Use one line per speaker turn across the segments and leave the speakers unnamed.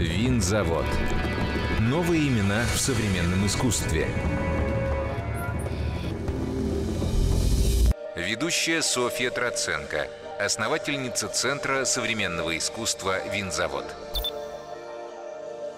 Винзавод. Новые имена в современном искусстве. Ведущая Софья Троценко, основательница Центра современного искусства «Винзавод».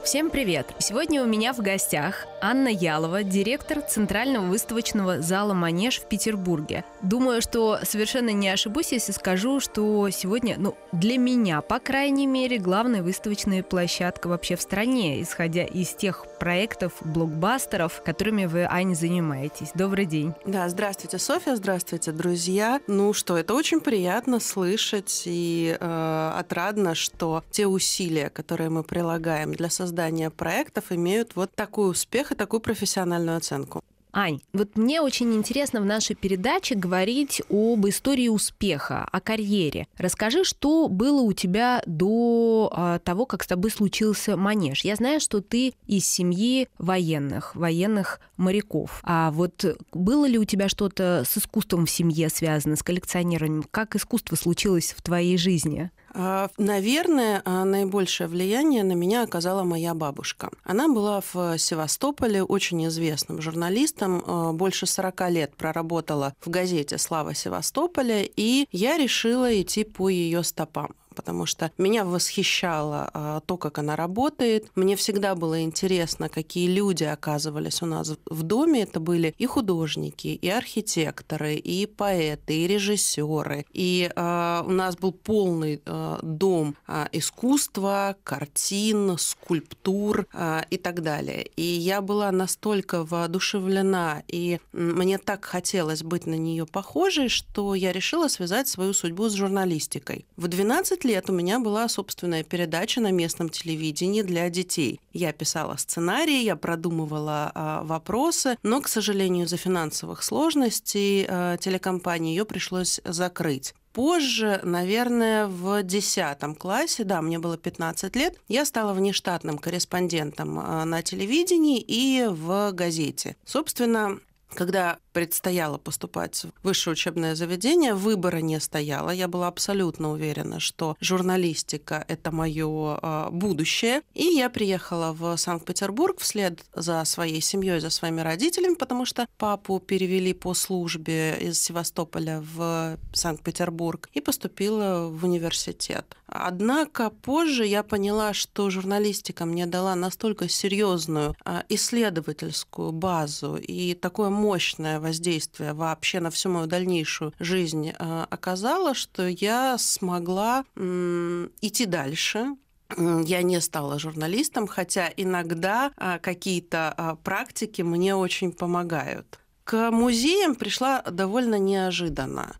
Всем привет! Сегодня у меня в гостях Анна Ялова, директор Центрального выставочного зала «Манеж» в Петербурге. Думаю, что совершенно не ошибусь, если скажу, что сегодня, ну, для меня, по крайней мере, главная выставочная площадка вообще в стране, исходя из тех проектов, блокбастеров, которыми вы, Аня, занимаетесь. Добрый день.
Да, здравствуйте, Софья, здравствуйте, друзья. Ну что, это очень приятно слышать и э, отрадно, что те усилия, которые мы прилагаем для создания создания проектов имеют вот такой успех и такую профессиональную оценку.
Ань, вот мне очень интересно в нашей передаче говорить об истории успеха, о карьере. Расскажи, что было у тебя до а, того, как с тобой случился манеж. Я знаю, что ты из семьи военных, военных моряков. А вот было ли у тебя что-то с искусством в семье связано, с коллекционированием? Как искусство случилось в твоей жизни?
А, наверное, а, наибольшее влияние на меня оказала моя бабушка. Она была в Севастополе очень известным журналистом, а, больше 40 лет проработала в газете «Слава Севастополя», и я решила идти по ее стопам потому что меня восхищало а, то, как она работает. Мне всегда было интересно, какие люди оказывались у нас в доме. Это были и художники, и архитекторы, и поэты, и режиссеры. И а, у нас был полный а, дом искусства, картин, скульптур и так далее. И я была настолько воодушевлена, и мне так хотелось быть на нее похожей, что я решила связать свою судьбу с журналистикой. В 12 15 лет у меня была собственная передача на местном телевидении для детей. Я писала сценарии, я продумывала а, вопросы, но, к сожалению, из-за финансовых сложностей а, телекомпании ее пришлось закрыть. Позже, наверное, в 10 классе, да, мне было 15 лет, я стала внештатным корреспондентом а, на телевидении и в газете. Собственно, когда предстояло поступать в высшее учебное заведение, выбора не стояло. Я была абсолютно уверена, что журналистика – это мое а, будущее. И я приехала в Санкт-Петербург вслед за своей семьей, за своими родителями, потому что папу перевели по службе из Севастополя в Санкт-Петербург и поступила в университет. Однако позже я поняла, что журналистика мне дала настолько серьезную а, исследовательскую базу и такое мощное воздействие вообще на всю мою дальнейшую жизнь а, оказало, что я смогла идти дальше, я не стала журналистом, хотя иногда а, какие-то практики мне очень помогают. К музеям пришла довольно неожиданно.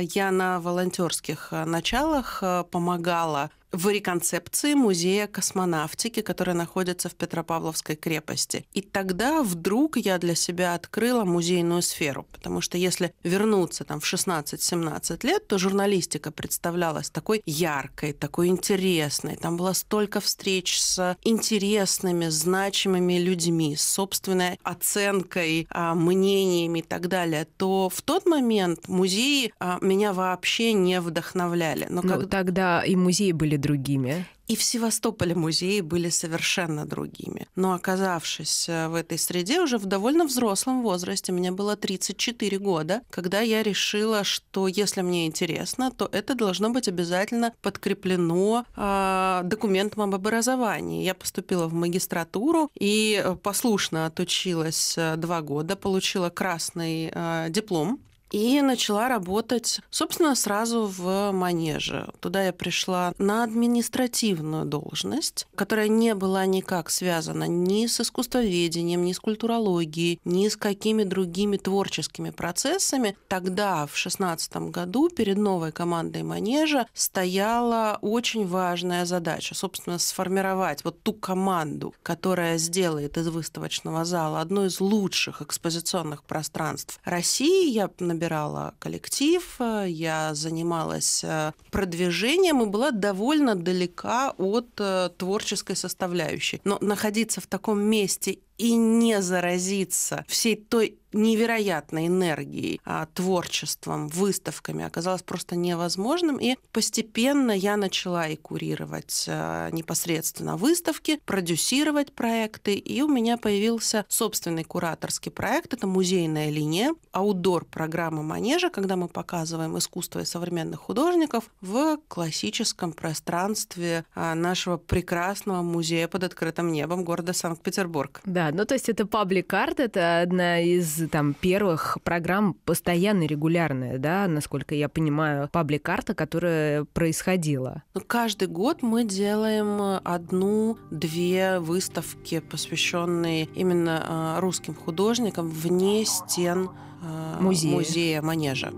Я на волонтерских началах помогала в реконцепции музея космонавтики, который находится в Петропавловской крепости. И тогда вдруг я для себя открыла музейную сферу, потому что если вернуться там в 16-17 лет, то журналистика представлялась такой яркой, такой интересной. Там было столько встреч с интересными, значимыми людьми, с собственной оценкой, а, мнениями и так далее, то в тот момент музеи а, меня вообще не вдохновляли.
Но, Но как... тогда и музеи были другими.
И в Севастополе музеи были совершенно другими. Но оказавшись э, в этой среде уже в довольно взрослом возрасте, мне было 34 года, когда я решила, что если мне интересно, то это должно быть обязательно подкреплено э, документом об образовании. Я поступила в магистратуру и э, послушно отучилась э, два года, получила красный э, диплом и начала работать, собственно, сразу в манеже. Туда я пришла на административную должность, которая не была никак связана ни с искусствоведением, ни с культурологией, ни с какими другими творческими процессами. Тогда, в шестнадцатом году, перед новой командой манежа стояла очень важная задача, собственно, сформировать вот ту команду, которая сделает из выставочного зала одно из лучших экспозиционных пространств России. Я набирала коллектив, э, я занималась э, продвижением и была довольно далека от э, творческой составляющей. Но находиться в таком месте и не заразиться всей той невероятной энергией, а, творчеством, выставками оказалось просто невозможным. И постепенно я начала и курировать а, непосредственно выставки, продюсировать проекты, и у меня появился собственный кураторский проект. Это музейная линия, аудор программы «Манежа», когда мы показываем искусство и современных художников в классическом пространстве а, нашего прекрасного музея под открытым небом города Санкт-Петербург.
Да, ну то есть это паблик-арт, это одна из там первых программ постоянно регулярная, да, насколько я понимаю, паблик-карта, которая происходила.
Ну, каждый год мы делаем одну-две выставки, посвященные именно а, русским художникам вне стен а, музея, музея Манежа.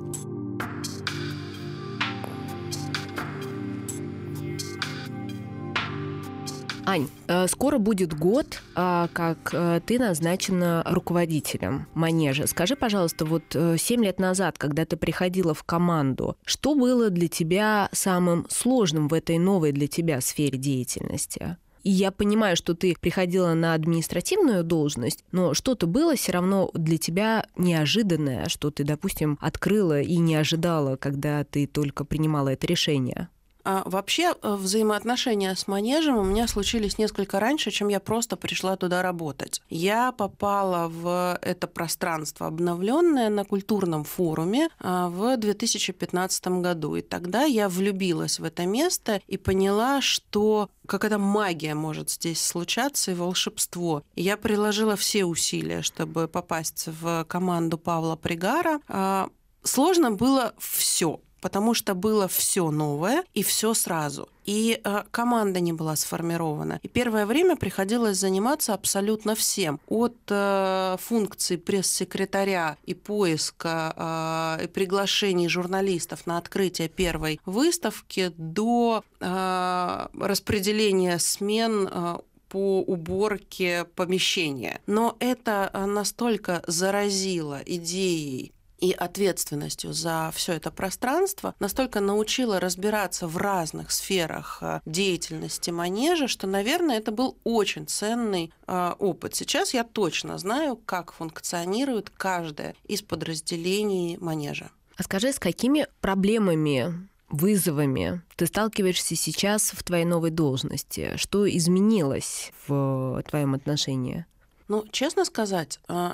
Ань, э, скоро будет год, а, как э, ты назначена руководителем манежа. Скажи, пожалуйста, вот 7 э, лет назад, когда ты приходила в команду, что было для тебя самым сложным в этой новой для тебя сфере деятельности? И я понимаю, что ты приходила на административную должность, но что-то было все равно для тебя неожиданное, что ты, допустим, открыла и не ожидала, когда ты только принимала это решение.
А вообще э, взаимоотношения с манежем у меня случились несколько раньше, чем я просто пришла туда работать. Я попала в это пространство обновленное на культурном форуме а, в 2015 году. И тогда я влюбилась в это место и поняла, что какая-то магия может здесь случаться и волшебство. Я приложила все усилия, чтобы попасть в команду Павла Пригара. А, сложно было все потому что было все новое и все сразу. И э, команда не была сформирована. И первое время приходилось заниматься абсолютно всем. От э, функций пресс-секретаря и поиска э, и приглашений журналистов на открытие первой выставки до э, распределения смен э, по уборке помещения. Но это э, настолько заразило идеей и ответственностью за все это пространство настолько научила разбираться в разных сферах э, деятельности манежа, что, наверное, это был очень ценный э, опыт. Сейчас я точно знаю, как функционирует каждое из подразделений манежа.
А скажи, с какими проблемами вызовами ты сталкиваешься сейчас в твоей новой должности? Что изменилось в твоем отношении?
Ну, честно сказать, э,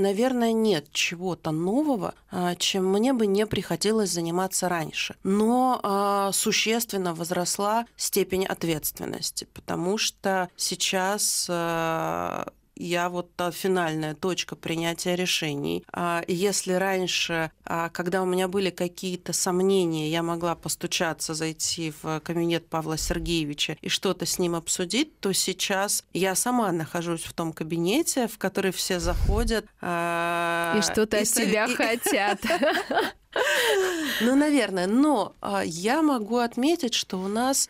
наверное, нет чего-то нового, а, чем мне бы не приходилось заниматься раньше. Но а, существенно возросла степень ответственности, потому что сейчас а, я вот та финальная точка принятия решений. А если раньше, а, когда у меня были какие-то сомнения, я могла постучаться, зайти в кабинет Павла Сергеевича и что-то с ним обсудить, то сейчас я сама нахожусь в том кабинете, в который все заходят.
А, и что-то от тебя хотят.
Ну, наверное. Но я могу отметить, что у нас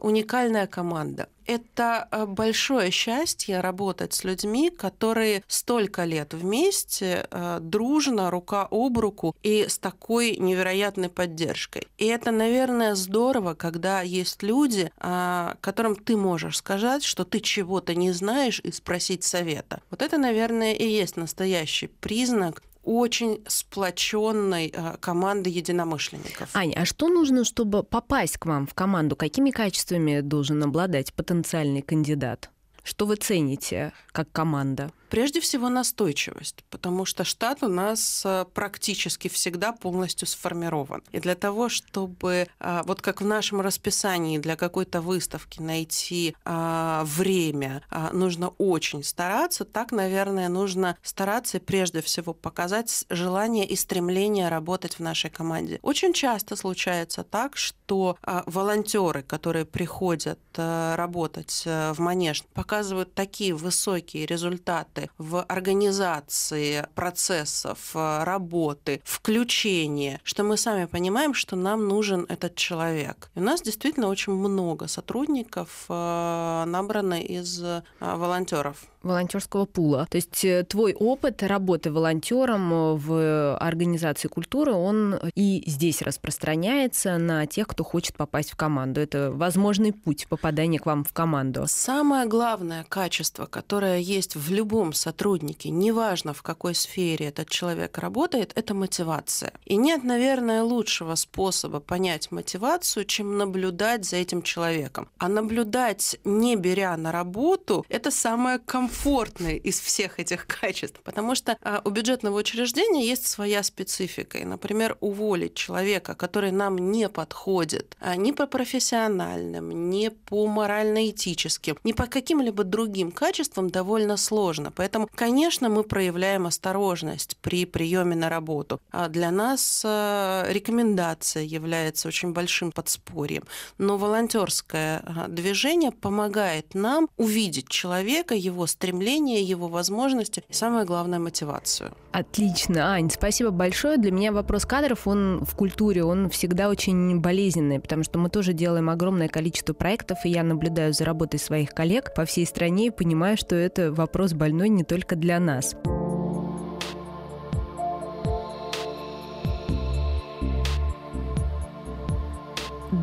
уникальная команда это э, большое счастье работать с людьми, которые столько лет вместе, э, дружно, рука об руку и с такой невероятной поддержкой. И это, наверное, здорово, когда есть люди, э, которым ты можешь сказать, что ты чего-то не знаешь и спросить совета. Вот это, наверное, и есть настоящий признак очень сплоченной э, команды единомышленников.
Аня, а что нужно, чтобы попасть к вам в команду? Какими качествами должен обладать потенциальный кандидат? Что вы цените как команда?
Прежде всего настойчивость, потому что штат у нас э, практически всегда полностью сформирован. И для того, чтобы, э, вот как в нашем расписании для какой-то выставки найти э, время, нужно очень стараться, так, наверное, нужно стараться прежде всего показать желание и стремление работать в нашей команде. Очень часто случается так, что волонтеры, которые приходят работать в Манеж, показывают такие высокие результаты в организации процессов, э, работы, включения, что мы сами понимаем, что нам нужен этот человек. И у нас действительно очень много сотрудников э, набрано из волонтеров
волонтерского пула. То есть э, твой опыт работы волонтером э, в организации культуры, он и здесь распространяется на тех, кто хочет попасть в команду. Это возможный путь попадания к вам в команду.
Самое главное качество, которое есть в любом сотруднике, неважно в какой сфере этот человек работает, это мотивация. И нет, наверное, лучшего способа понять мотивацию, чем наблюдать за этим человеком. А наблюдать, не беря на работу, это самое комфортное комфортный из всех этих качеств, потому что а, у бюджетного учреждения есть своя специфика. И, например, уволить человека, который нам не подходит а, ни по профессиональным, ни по морально-этическим, ни по каким-либо другим качествам довольно сложно. Поэтому, конечно, мы проявляем осторожность при приеме на работу. А для нас а, рекомендация является очень большим подспорьем. Но волонтерское движение помогает нам увидеть человека, его стремление стремление, его возможности и, самое главное, мотивацию.
Отлично, Ань, спасибо большое. Для меня вопрос кадров, он в культуре, он всегда очень болезненный, потому что мы тоже делаем огромное количество проектов, и я наблюдаю за работой своих коллег по всей стране и понимаю, что это вопрос больной не только для нас.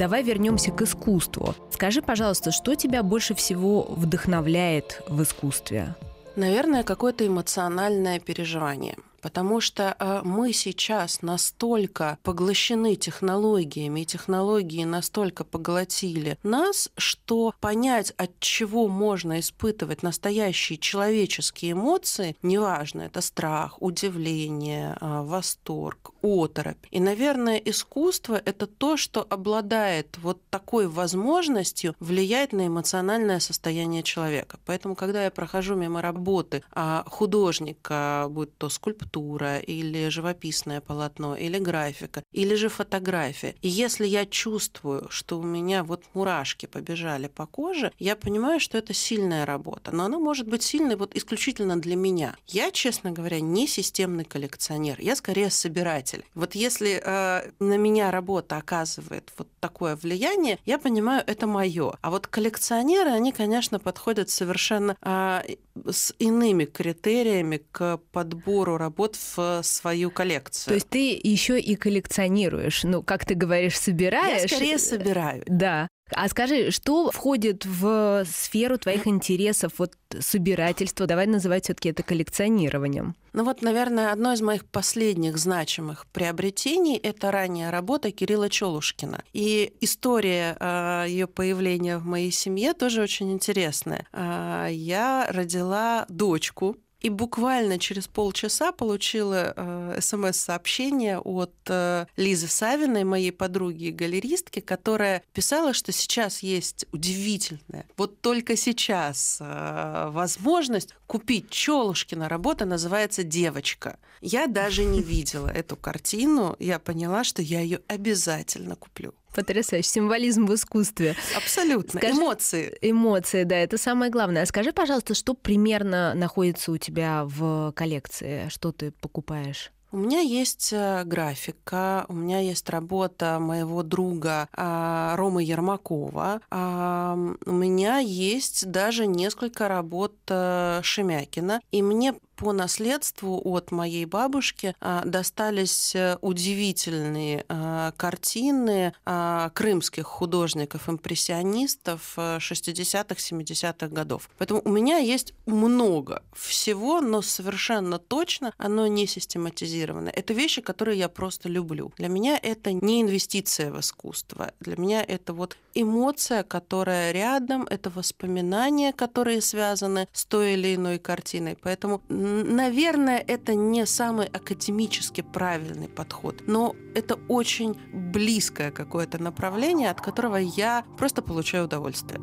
Давай вернемся к искусству. Скажи, пожалуйста, что тебя больше всего вдохновляет в искусстве?
Наверное, какое-то эмоциональное переживание – потому что э, мы сейчас настолько поглощены технологиями, и технологии настолько поглотили нас, что понять, от чего можно испытывать настоящие человеческие эмоции, неважно, это страх, удивление, э, восторг, оторопь. И, наверное, искусство — это то, что обладает вот такой возможностью влиять на эмоциональное состояние человека. Поэтому, когда я прохожу мимо работы а художника, будь то скульптура, или живописное полотно, или графика, или же фотография. И если я чувствую, что у меня вот мурашки побежали по коже, я понимаю, что это сильная работа. Но она может быть сильной вот исключительно для меня. Я, честно говоря, не системный коллекционер. Я скорее собиратель. Вот если э, на меня работа оказывает вот такое влияние, я понимаю, это мое. А вот коллекционеры, они, конечно, подходят совершенно э, с иными критериями к подбору работ работ в свою коллекцию.
То есть ты еще и коллекционируешь, ну, как ты говоришь, собираешь?
Я скорее собираю.
Да. А скажи, что входит в сферу твоих интересов, вот собирательство? Давай называть все-таки это коллекционированием.
Ну вот, наверное, одно из моих последних значимых приобретений – это ранняя работа Кирилла Челушкина. И история э, ее появления в моей семье тоже очень интересная. Э, я родила дочку, и буквально через полчаса получила э, смс-сообщение от э, Лизы Савиной, моей подруги и галеристки, которая писала, что сейчас есть удивительная, вот только сейчас э, возможность купить Челушкина. Работа называется «Девочка». Я даже не видела эту картину, я поняла, что я ее обязательно куплю.
Потрясающе. Символизм в искусстве.
Абсолютно. Скажи, эмоции.
Эмоции, да, это самое главное. Скажи, пожалуйста, что примерно находится у тебя в коллекции? Что ты покупаешь?
У меня есть э, графика, у меня есть работа моего друга а, Ромы Ермакова, у меня есть даже несколько работ э, Шемякина, и мне по наследству от моей бабушки а, достались э, удивительные а, картины а, крымских художников-импрессионистов 60-х, 70-х годов. Поэтому у меня есть много всего, но совершенно точно оно не систематизировано. Это вещи, которые я просто люблю. Для меня это не инвестиция в искусство. Для меня это вот эмоция, которая рядом, это воспоминания, которые связаны с той или иной картиной. Поэтому Наверное, это не самый академически правильный подход, но это очень близкое какое-то направление, от которого я просто получаю удовольствие.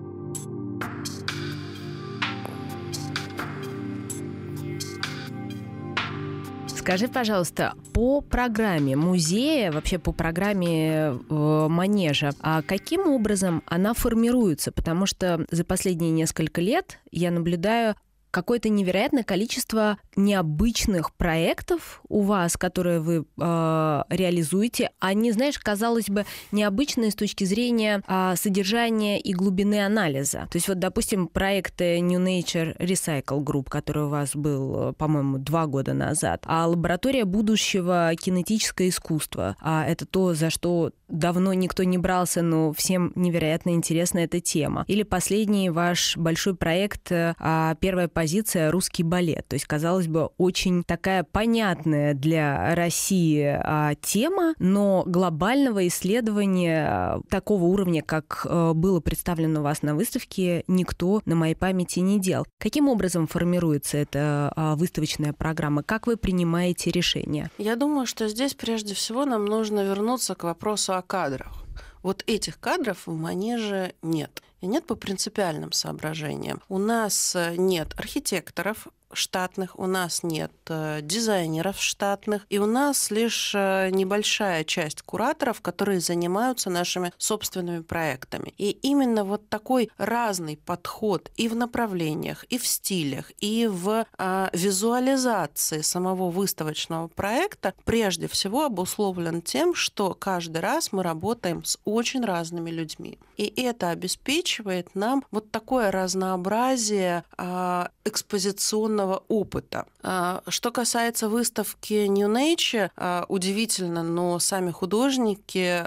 Скажи, пожалуйста, по программе музея, вообще по программе э, манежа, а каким образом она формируется? Потому что за последние несколько лет я наблюдаю какое-то невероятное количество необычных проектов у вас, которые вы э, реализуете. Они, знаешь, казалось бы, необычные с точки зрения э, содержания и глубины анализа. То есть вот, допустим, проект New Nature Recycle Group, который у вас был, по-моему, два года назад, а лаборатория будущего кинетическое искусство. А это то, за что давно никто не брался, но всем невероятно интересна эта тема. Или последний ваш большой проект а, «Первая позиция. Русский балет». То есть, казалось бы, очень такая понятная для России а, тема, но глобального исследования а, такого уровня, как было представлено у вас на выставке, никто на моей памяти не делал. Каким образом формируется эта выставочная программа? Как вы принимаете решения?
Я думаю, что здесь прежде всего нам нужно вернуться к вопросу о кадрах. Вот этих кадров в манеже нет. И нет по принципиальным соображениям. У нас э, нет архитекторов, штатных, у нас нет э, дизайнеров штатных, и у нас лишь э, небольшая часть кураторов, которые занимаются нашими собственными проектами. И именно вот такой разный подход и в направлениях, и в стилях, и в э, визуализации самого выставочного проекта прежде всего обусловлен тем, что каждый раз мы работаем с очень разными людьми. И это обеспечивает нам вот такое разнообразие э, экспозиционного опыта. А, что касается выставки New Nature, а, удивительно, но сами художники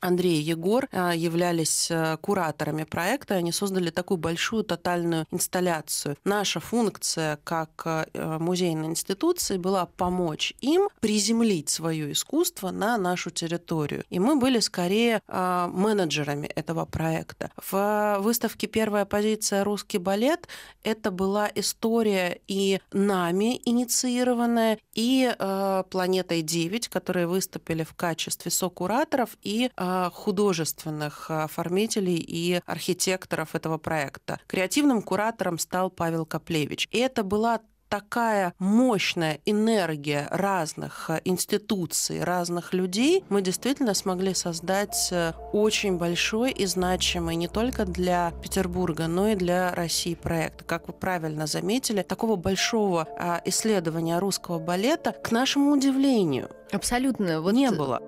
Андрей и Егор а, являлись кураторами проекта. Они создали такую большую тотальную инсталляцию. Наша функция как музейной институции была помочь им приземлить свое искусство на нашу территорию. И мы были скорее менеджерами этого проекта. В выставке «Первая позиция. Русский балет» это была история и нами инициированная, и э, «Планетой 9», которые выступили в качестве сокураторов и э, художественных оформителей и архитекторов этого проекта. Креативным куратором стал Павел Коплевич. И это была такая мощная энергия разных э, институций, разных людей, мы действительно смогли создать э, очень большой и значимый не только для Петербурга, но и для России проект. Как вы правильно заметили, такого большого а, исследования русского балета, к нашему удивлению,
Абсолютно.
Вот не было.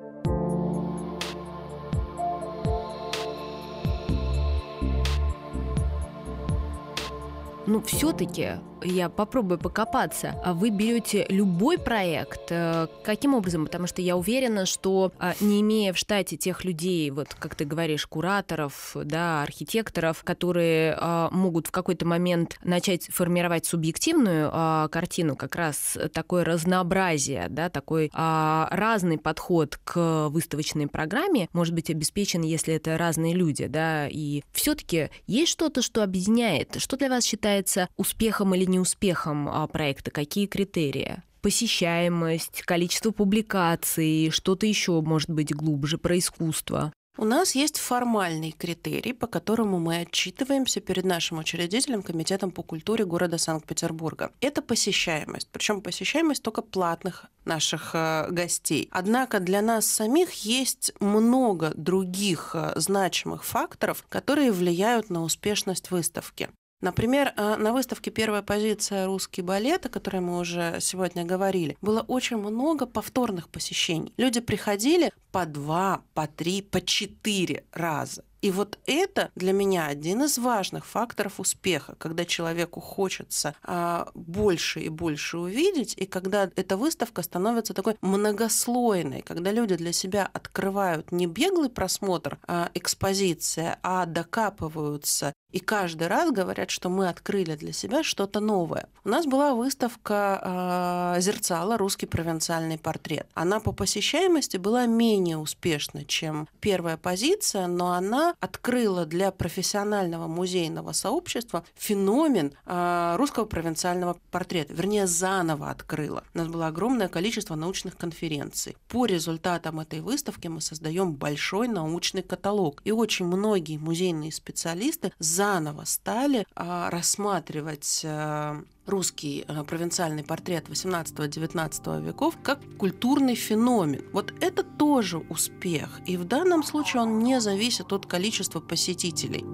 Ну, все-таки я попробую покопаться. А вы берете любой проект? Э, каким образом? Потому что я уверена, что а, не имея в штате тех людей, вот как ты говоришь, кураторов, да, архитекторов, которые а, могут в какой-то момент начать формировать субъективную картину, как раз такое разнообразие, да, такой разный подход к выставочной программе может быть обеспечен, если это разные люди, да, и все-таки есть что-то, что объединяет, что для вас считается успехом или неуспехом а, проекта? Какие критерии? Посещаемость, количество публикаций, что-то еще может быть глубже про искусство?
У нас есть формальный критерий, по которому мы отчитываемся перед нашим учредителем, Комитетом по культуре города Санкт-Петербурга. Это посещаемость, причем посещаемость только платных наших э, гостей. Однако для нас самих есть много других э, значимых факторов, которые влияют на успешность выставки. Например, э, на выставке «Первая позиция. Русский балет», о которой мы уже сегодня говорили, было очень много повторных посещений. Люди приходили по два, по три, по четыре раза. И вот это для меня один из важных факторов успеха, когда человеку хочется а, больше и больше увидеть, и когда эта выставка становится такой многослойной, когда люди для себя открывают не беглый просмотр а, экспозиции, а докапываются и каждый раз говорят, что мы открыли для себя что-то новое. У нас была выставка э, «Зерцало. Русский провинциальный портрет». Она по посещаемости была менее успешна, чем первая позиция, но она открыла для профессионального музейного сообщества феномен э, русского провинциального портрета. Вернее, заново открыла. У нас было огромное количество научных конференций. По результатам этой выставки мы создаем большой научный каталог. И очень многие музейные специалисты за заново стали а, рассматривать а, русский а, провинциальный портрет 18-19 веков как культурный феномен. Вот это тоже успех. И в данном случае он не зависит от количества посетителей.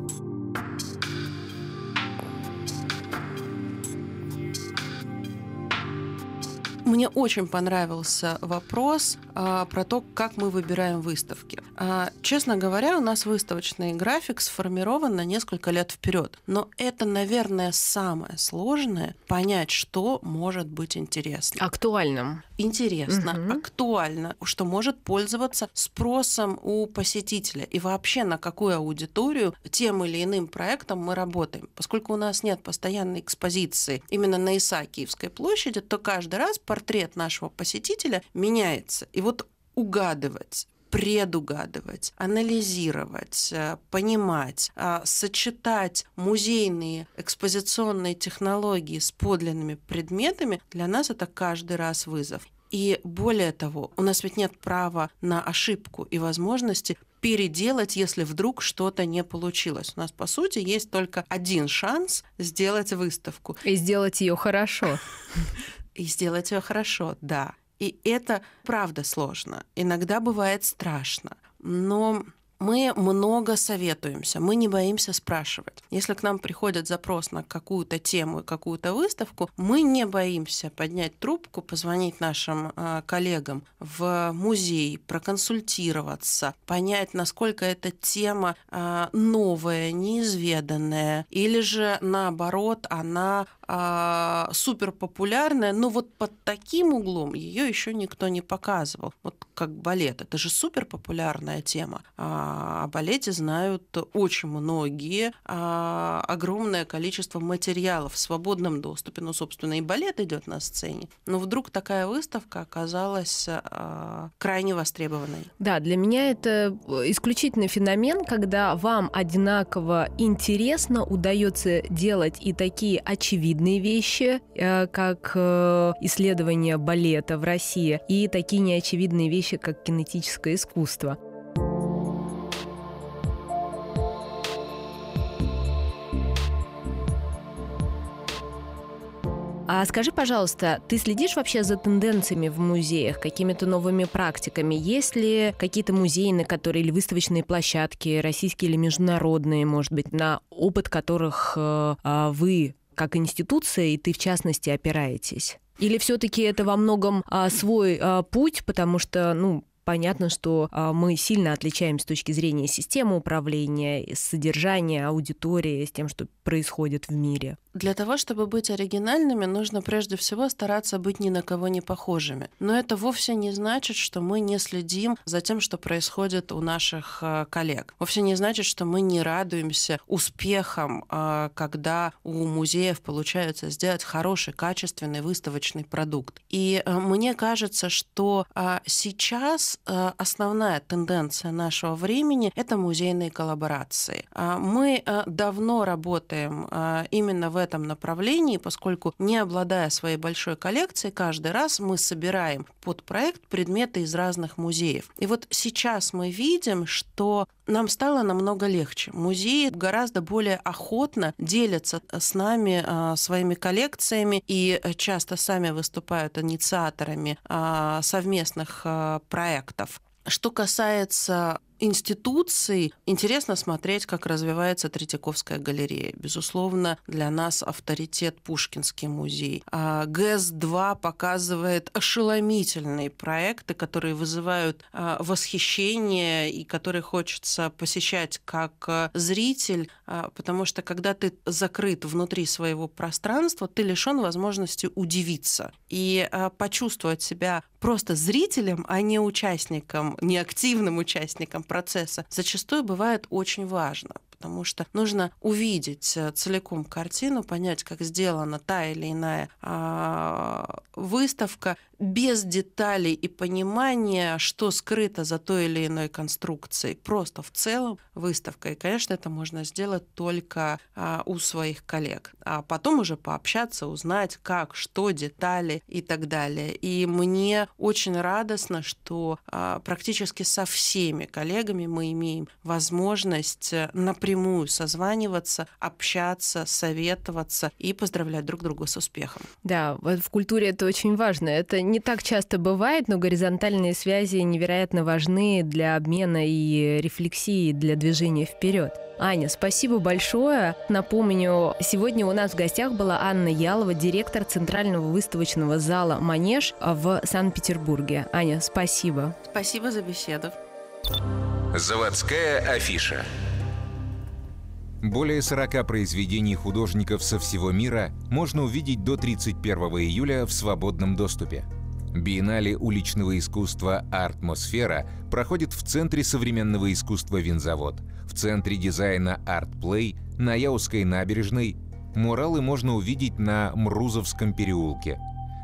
Мне очень понравился вопрос а, про то, как мы выбираем выставки. А, честно говоря, у нас выставочный график сформирован на несколько лет вперед. Но это, наверное, самое сложное понять, что может быть интересно.
Актуальным.
Интересно, угу. актуально, что может пользоваться спросом у посетителя и вообще на какую аудиторию тем или иным проектом мы работаем. Поскольку у нас нет постоянной экспозиции именно на Исаакиевской площади, то каждый раз портрет нашего посетителя меняется. И вот угадывать, предугадывать, анализировать, э, понимать, а, сочетать музейные экспозиционные технологии с подлинными предметами, для нас это каждый раз вызов. И более того, у нас ведь нет права на ошибку и возможности переделать, если вдруг что-то не получилось. У нас, по сути, есть только один шанс сделать выставку.
И сделать ее хорошо.
и сделать ее хорошо, да. И это правда сложно. Иногда бывает страшно. Но мы много советуемся, мы не боимся спрашивать. Если к нам приходит запрос на какую-то тему и какую-то выставку, мы не боимся поднять трубку, позвонить нашим э, коллегам в музей, проконсультироваться, понять, насколько эта тема э, новая, неизведанная, или же наоборот, она а, супер популярная, но вот под таким углом ее еще никто не показывал. Вот как балет, это же супер популярная тема. А, о балете знают очень многие, а, огромное количество материалов в свободном доступе. Ну, собственно, и балет идет на сцене. Но вдруг такая выставка оказалась а, крайне востребованной.
Да, для меня это исключительный феномен, когда вам одинаково интересно удается делать и такие очевидные очевидные вещи, э, как э, исследование балета в России, и такие неочевидные вещи, как кинетическое искусство. А скажи, пожалуйста, ты следишь вообще за тенденциями в музеях, какими-то новыми практиками? Есть ли какие-то музеи, на которые или выставочные площадки, российские или международные, может быть, на опыт которых э, а, вы как институция, и ты в частности опираетесь? Или все-таки это во многом а, свой а, путь, потому что, ну, Понятно, что а, мы сильно отличаемся с точки зрения системы управления, содержания аудитории, с тем, что происходит в мире.
Для того, чтобы быть оригинальными, нужно прежде всего стараться быть ни на кого не похожими. Но это вовсе не значит, что мы не следим за тем, что происходит у наших э, коллег. Вовсе не значит, что мы не радуемся успехам, э, когда у музеев получается сделать хороший, качественный выставочный продукт. И э, мне кажется, что сейчас основная тенденция нашего времени — это музейные коллаборации. Мы давно работаем именно в этом направлении, поскольку не обладая своей большой коллекцией, каждый раз мы собираем под проект предметы из разных музеев. И вот сейчас мы видим, что нам стало намного легче. Музеи гораздо более охотно делятся с нами а, своими коллекциями и часто сами выступают инициаторами а, совместных а, проектов. Что касается институций интересно смотреть, как развивается Третьяковская галерея. Безусловно, для нас авторитет Пушкинский музей. А ГЭС-2 показывает ошеломительные проекты, которые вызывают а, восхищение и которые хочется посещать как а, зритель, а, потому что когда ты закрыт внутри своего пространства, ты лишен возможности удивиться и почувствовать себя просто зрителем, а не участником, не активным участником процесса, зачастую бывает очень важно потому что нужно увидеть э, целиком картину, понять, как сделана та или иная а, выставка, без деталей и понимания, что скрыто за той или иной конструкцией. Просто в целом выставка. И, конечно, это можно сделать только а, у своих коллег. А потом уже пообщаться, узнать, как, что, детали и так далее. И мне очень радостно, что а, практически со всеми коллегами мы имеем возможность напрямую напрямую созваниваться, общаться, советоваться и поздравлять друг друга с успехом.
Да, в культуре это очень важно. Это не так часто бывает, но горизонтальные связи невероятно важны для обмена и рефлексии, для движения вперед. Аня, спасибо большое. Напомню, сегодня у нас в гостях была Анна Ялова, директор Центрального выставочного зала «Манеж» в Санкт-Петербурге. Аня, спасибо.
Спасибо за беседу.
Заводская афиша. Более 40 произведений художников со всего мира можно увидеть до 31 июля в свободном доступе. Биеннале уличного искусства «Артмосфера» проходит в Центре современного искусства «Винзавод», в Центре дизайна «Артплей», на Яузской набережной. Муралы можно увидеть на Мрузовском переулке.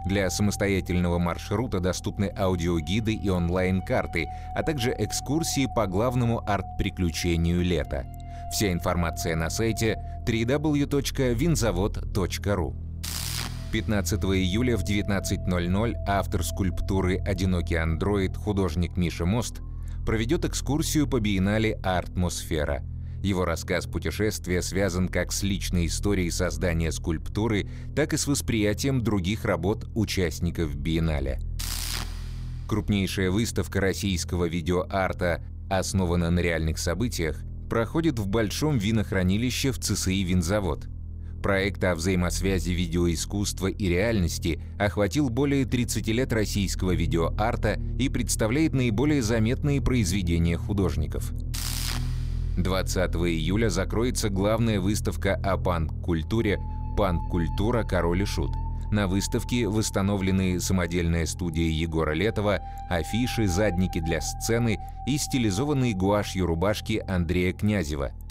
Для самостоятельного маршрута доступны аудиогиды и онлайн-карты, а также экскурсии по главному арт-приключению лета. Вся информация на сайте www.vinzavod.ru 15 июля в 19.00 автор скульптуры «Одинокий андроид» художник Миша Мост проведет экскурсию по биеннале «Артмосфера». Его рассказ путешествия связан как с личной историей создания скульптуры, так и с восприятием других работ участников биеннале. Крупнейшая выставка российского видеоарта, основана на реальных событиях, проходит в Большом винохранилище в ЦСИ «Винзавод». Проект о взаимосвязи видеоискусства и реальности охватил более 30 лет российского видеоарта и представляет наиболее заметные произведения художников. 20 июля закроется главная выставка о панк-культуре «Панк-культура. Король и Шут». На выставке восстановлены самодельная студия Егора Летова, афиши, задники для сцены и стилизованные гуашью рубашки Андрея Князева –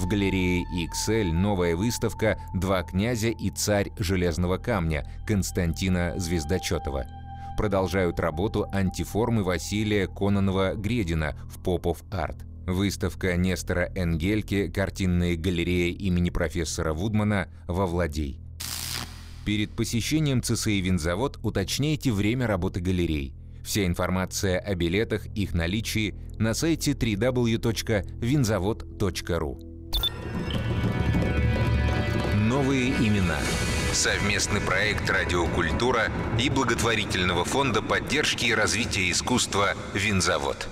в галерее XL новая выставка «Два князя и царь железного камня» Константина Звездочетова. Продолжают работу антиформы Василия Кононова-Гредина в Попов Арт. Выставка Нестора Энгельке «Картинная галерея имени профессора Вудмана» во Владей. Перед посещением ЦСИ «Винзавод» уточняйте время работы галерей. Вся информация о билетах, их наличии на сайте www.vinzavod.ru. Новые имена. Совместный проект «Радиокультура» и благотворительного фонда поддержки и развития искусства «Винзавод».